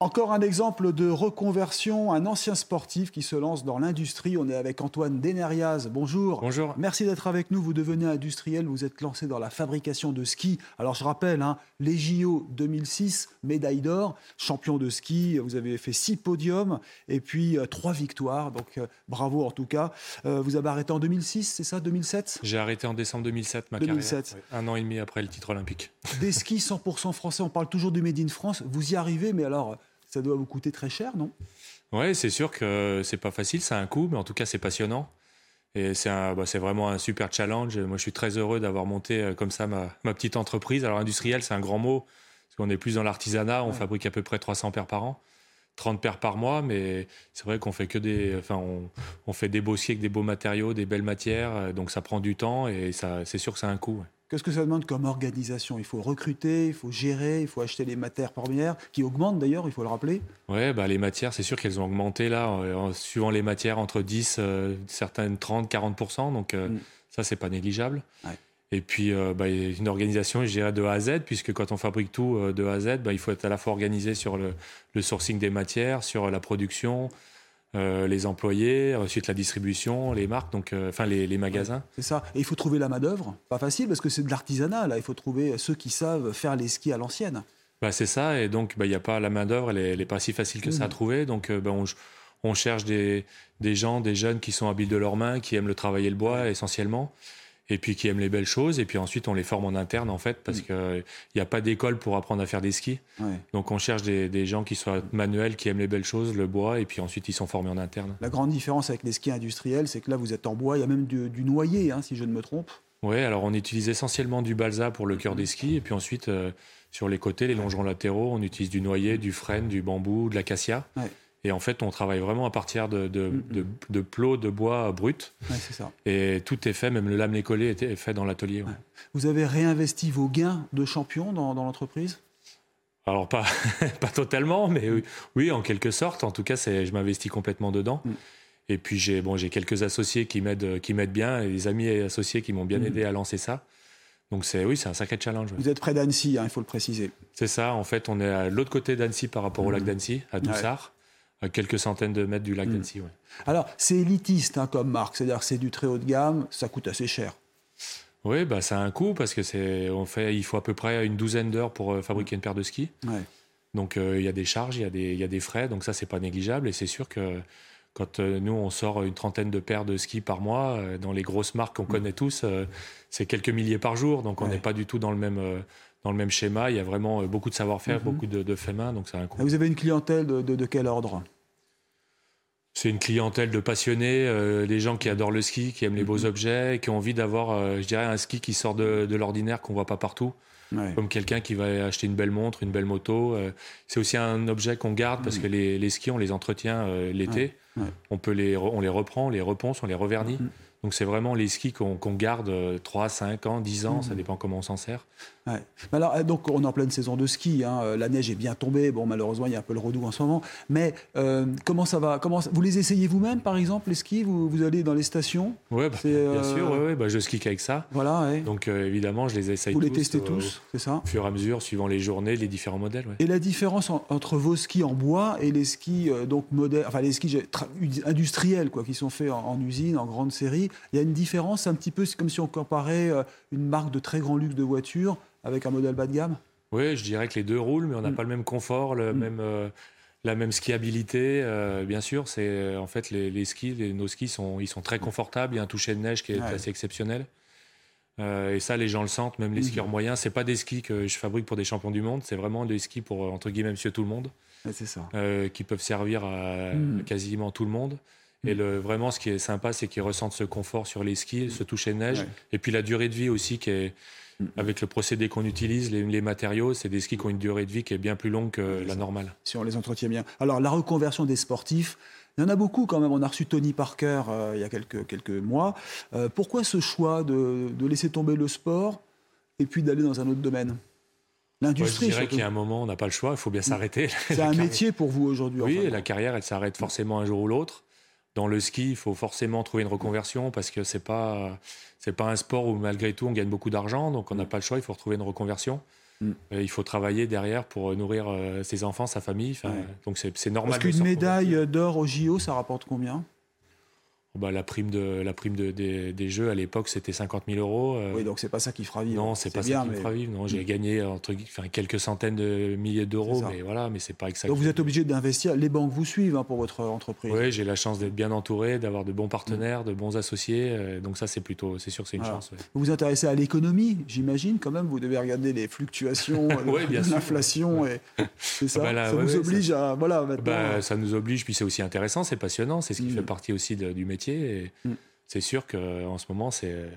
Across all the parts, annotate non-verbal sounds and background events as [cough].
Encore un exemple de reconversion, un ancien sportif qui se lance dans l'industrie. On est avec Antoine Deneriaz. Bonjour. Bonjour. Merci d'être avec nous. Vous devenez industriel, vous êtes lancé dans la fabrication de ski. Alors je rappelle, hein, les JO 2006, médaille d'or, champion de ski. Vous avez fait six podiums et puis euh, trois victoires. Donc euh, bravo en tout cas. Euh, vous avez arrêté en 2006, c'est ça 2007 J'ai arrêté en décembre 2007 ma 2007. carrière. Un an et demi après le titre olympique. Des skis 100% français. On parle toujours du Made in France. Vous y arrivez, mais alors ça doit vous coûter très cher, non? Ouais, c'est sûr que c'est pas facile, ça a un coût, mais en tout cas c'est passionnant. Et c'est un- bah, c'est vraiment un super challenge. Moi, je suis très heureux d'avoir monté euh, comme ça ma, ma petite entreprise. Alors, industriel, c'est un grand mot, parce qu'on est plus dans l'artisanat. On fabrique à peu près 300 paires par an, 30 paires par mois, mais c'est vrai qu'on fait que des, enfin, on, on fait des beaux avec des beaux matériaux, des belles matières, euh, donc ça prend du temps et ça, c'est sûr que ça a un coût. ouais. Qu'est-ce que ça demande comme organisation? Il faut recruter, il faut gérer, il faut acheter les matières premières, qui augmentent d'ailleurs, il faut le rappeler. Ouais, bah, les matières, c'est sûr qu'elles ont augmenté là, euh, en suivant les matières entre 10, euh, certaines 30, 40%. Donc euh, Mm. ça, c'est pas négligeable. Ouais. Et puis, euh, bah, une organisation, je dirais, de A à Z, puisque quand on fabrique tout euh, de A à Z, bah, il faut être à la fois organisé sur le, le sourcing des matières, sur la production, euh, les employés, ensuite la distribution, les marques, donc, euh, enfin les, les magasins. C'est ça. Et il faut trouver la main-d'œuvre. Pas facile parce que c'est de l'artisanat, là. Il faut trouver ceux qui savent faire les skis à l'ancienne. Bah, c'est ça, et donc bah, il n'y a pas la main-d'œuvre, elle n'est pas si facile que ça à Mhm. trouver. Donc euh, bah, on, on cherche des, des gens, des jeunes qui sont habiles de leurs mains, qui aiment le travail et le bois essentiellement, et puis qui aiment les belles choses. Et puis ensuite on les forme en interne en fait, parce Mhm. qu'il n'y a pas d'école pour apprendre à faire des skis. Ouais. Donc on cherche des, des gens qui soient manuels, qui aiment les belles choses, le bois, et puis ensuite ils sont formés en interne. La grande différence avec les skis industriels, c'est que là, vous êtes en bois. Il y a même du, du noyer, hein, si je ne me trompe. Oui, alors on utilise essentiellement du balsa pour le cœur des skis, et puis ensuite euh, sur les côtés, les longerons latéraux, on utilise du noyer, du frêne, du bambou, de l'acacia. Ouais. Et en fait, on travaille vraiment à partir de, de, de, de plots de bois brut. Ouais, c'est ça. Et tout est fait, même le lame collé est fait dans l'atelier. ouais. Vous avez réinvesti vos gains de champion dans, dans l'entreprise? Alors pas, [laughs] pas totalement, mais oui, oui, en quelque sorte. En tout cas, je m'investis complètement dedans. Mm. Et puis j'ai bon, j'ai quelques associés qui m'aident, qui m'aident bien, et des amis et associés qui m'ont bien Mm. aidé à lancer ça. Donc c'est oui, c'est un sacré challenge. Vous êtes près d'Annecy, hein, il faut le préciser. C'est ça. En fait, on est à l'autre côté d'Annecy par rapport au lac d'Annecy, à Doussard, à quelques centaines de mètres du lac Mm. d'Annecy. ouais. Alors, c'est élitiste hein, comme marque, c'est-à-dire que c'est du très haut de gamme, ça coûte assez cher. Oui, bah ça a un coût parce que c'est, on fait, il faut à peu près une douzaine d'heures pour euh, fabriquer une paire de skis. Ouais. Donc euh, il y a des charges, il y a des, il y a des frais, donc ça c'est pas négligeable et c'est sûr que quand euh, nous on sort une trentaine de paires de skis par mois dans les grosses marques qu'on connaît tous, c'est quelques milliers par jour, donc on Ouais. n'est pas du tout dans le même dans le même schéma. Il y a vraiment euh, beaucoup de savoir-faire, Mhm. beaucoup de, de faits main, donc ça a un coût. Et Vous avez une clientèle de, de- de quel ordre? C'est une clientèle de passionnés, euh, des gens qui adorent le ski, qui aiment les beaux Mhm. objets, et qui ont envie d'avoir, euh, je dirais, un ski qui sort de, de l'ordinaire qu'on voit pas partout. Ouais. comme quelqu'un qui va acheter une belle montre, une belle moto. euh, c'est aussi un objet qu'on garde parce que les, les skis, on les entretient euh, l'été. Ouais, ouais. On, peut les, on les reprend, on les reponce, on les revernit. Mhm. Donc c'est vraiment les skis qu'on garde euh, 3, 5 ans, 10 ans, Mhm. ça dépend comment on s'en sert. Ouais. Alors, euh, donc, on est en pleine saison de ski. hein, euh, La neige est bien tombée. Bon, malheureusement, il y a un peu le redoux en ce moment. Mais euh, comment ça va? Comment Vous les essayez vous-même, par exemple, les skis? Vous, vous allez dans les stations? Ouais, bah, bien euh, sûr, ouais, ouais, bah, je skie qu'avec ça. Voilà. Donc euh, évidemment, je les essaye vous les tous, testez euh, tous, c'est ça? Au fur et à mesure, suivant les journées, les différents modèles. Et la différence en- entre vos skis en bois et les skis euh, donc modernes, enfin les skis industriels quoi, qui sont faits en, en usine, en grande série, il y a une différence un petit peu, c'est comme si on comparait euh, une marque de très grand luxe de voiture avec un modèle bas de gamme. Oui, je dirais que les deux roulent, mais on n'a Mm. pas le même confort, le Mm. même, euh, la même skiabilité. euh, bien sûr, c'est en fait les, les skis, les- nos skis sont, ils sont très confortables. Il y a un toucher de neige qui est Ouais. assez exceptionnel. Euh, et ça, les gens le sentent, même les Mm. skieurs moyens. C'est pas des skis que je fabrique pour des champions du monde, c'est vraiment des skis pour entre guillemets Monsieur tout le monde, Ouais, c'est ça. qui peuvent servir à quasiment tout le monde. Et Mm. le, vraiment, ce qui est sympa, c'est qu'ils ressentent ce confort sur les skis, ce toucher de neige, Ouais. et puis la durée de vie aussi qui est avec le procédé qu'on utilise, les, matériaux, c'est des skis qui ont une durée de vie qui est bien plus longue que la normale. Si on les entretient bien. Alors, la reconversion des sportifs, il y en a beaucoup quand même. On a reçu Tony Parker euh, il y a quelques, quelques mois. Euh, pourquoi ce choix de, de, laisser tomber le sport et puis d'aller dans un autre domaine? L'industrie. je dirais qu'il y a un moment, on n'a pas le choix, il faut bien mm. s'arrêter. [laughs] C'est un métier pour vous aujourd'hui. Oui, la carrière, elle s'arrête forcément un jour ou l'autre. Dans le ski, il faut forcément trouver une reconversion parce que c'est pas c'est pas un sport où malgré tout on gagne beaucoup d'argent, donc on n'a mm. pas le choix. Il faut retrouver une reconversion. Mm. Euh, il faut travailler derrière pour nourrir euh, ses enfants, sa famille. Donc c'est normal. Parce qu'une médaille d'or au JO, ça rapporte combien? Bah, la prime, de, la prime de, des jeux à l'époque, c'était 50 000 euros. Euh. Oui, donc c'est pas ça qui fera vivre. Non, c'est pas ça qui me fera vivre. Non, j'ai mm. gagné entre enfin, quelques centaines de milliers d'euros, mais voilà, mais c'est pas exact. Donc vous êtes obligé d'investir. Les banques vous suivent hein, pour votre entreprise. Oui, j'ai la chance d'être bien entouré, d'avoir de bons partenaires, de bons associés. Euh, donc ça, c'est plutôt, c'est sûr que c'est une chance. Vous vous intéressez à l'économie, j'imagine quand même. Vous devez regarder les fluctuations, [laughs] l'inflation, et [laughs] c'est ça. Bah ça vous oblige à voilà. Bah, ça nous oblige, puis c'est aussi intéressant, c'est passionnant, c'est ce qui mm. fait partie aussi du métier. Mm c'est sûr qu'en ce moment, c'est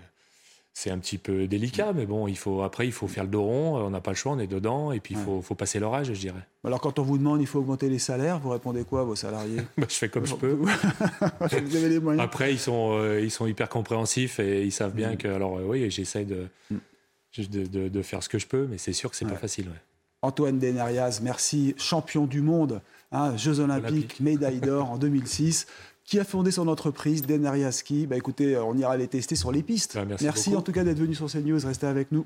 c'est un petit peu délicat, mais bon, il faut, après, il faut faire le dos rond, on n'a pas le choix, on est dedans, et puis il faut, faut, passer l'orage, je dirais. Alors, quand on vous demande, il faut augmenter les salaires, vous répondez quoi à vos salariés [laughs] bah, Je fais comme je peux. [laughs] vous avez les moyens. Après, ils sont, euh, ils sont hyper compréhensifs et ils savent bien mm. que, alors euh, oui, j'essaie de, mm. de, de, faire ce que je peux, mais c'est sûr que c'est pas facile. Antoine Denerias, merci, champion du monde, hein, Jeux Olympiques, médaille d'or en 2006 qui a fondé son entreprise, Denariaski. Bah écoutez, on ira les tester sur les pistes. Bah, merci, en tout cas d'être venu sur CNews. Restez avec nous.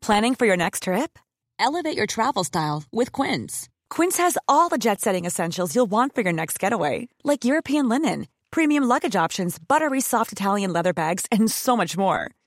Planning for your next trip? Elevate your travel style with Quince. Quince has all the jet setting essentials you'll want for your next getaway, like European linen, premium luggage options, buttery soft Italian leather bags, and so much more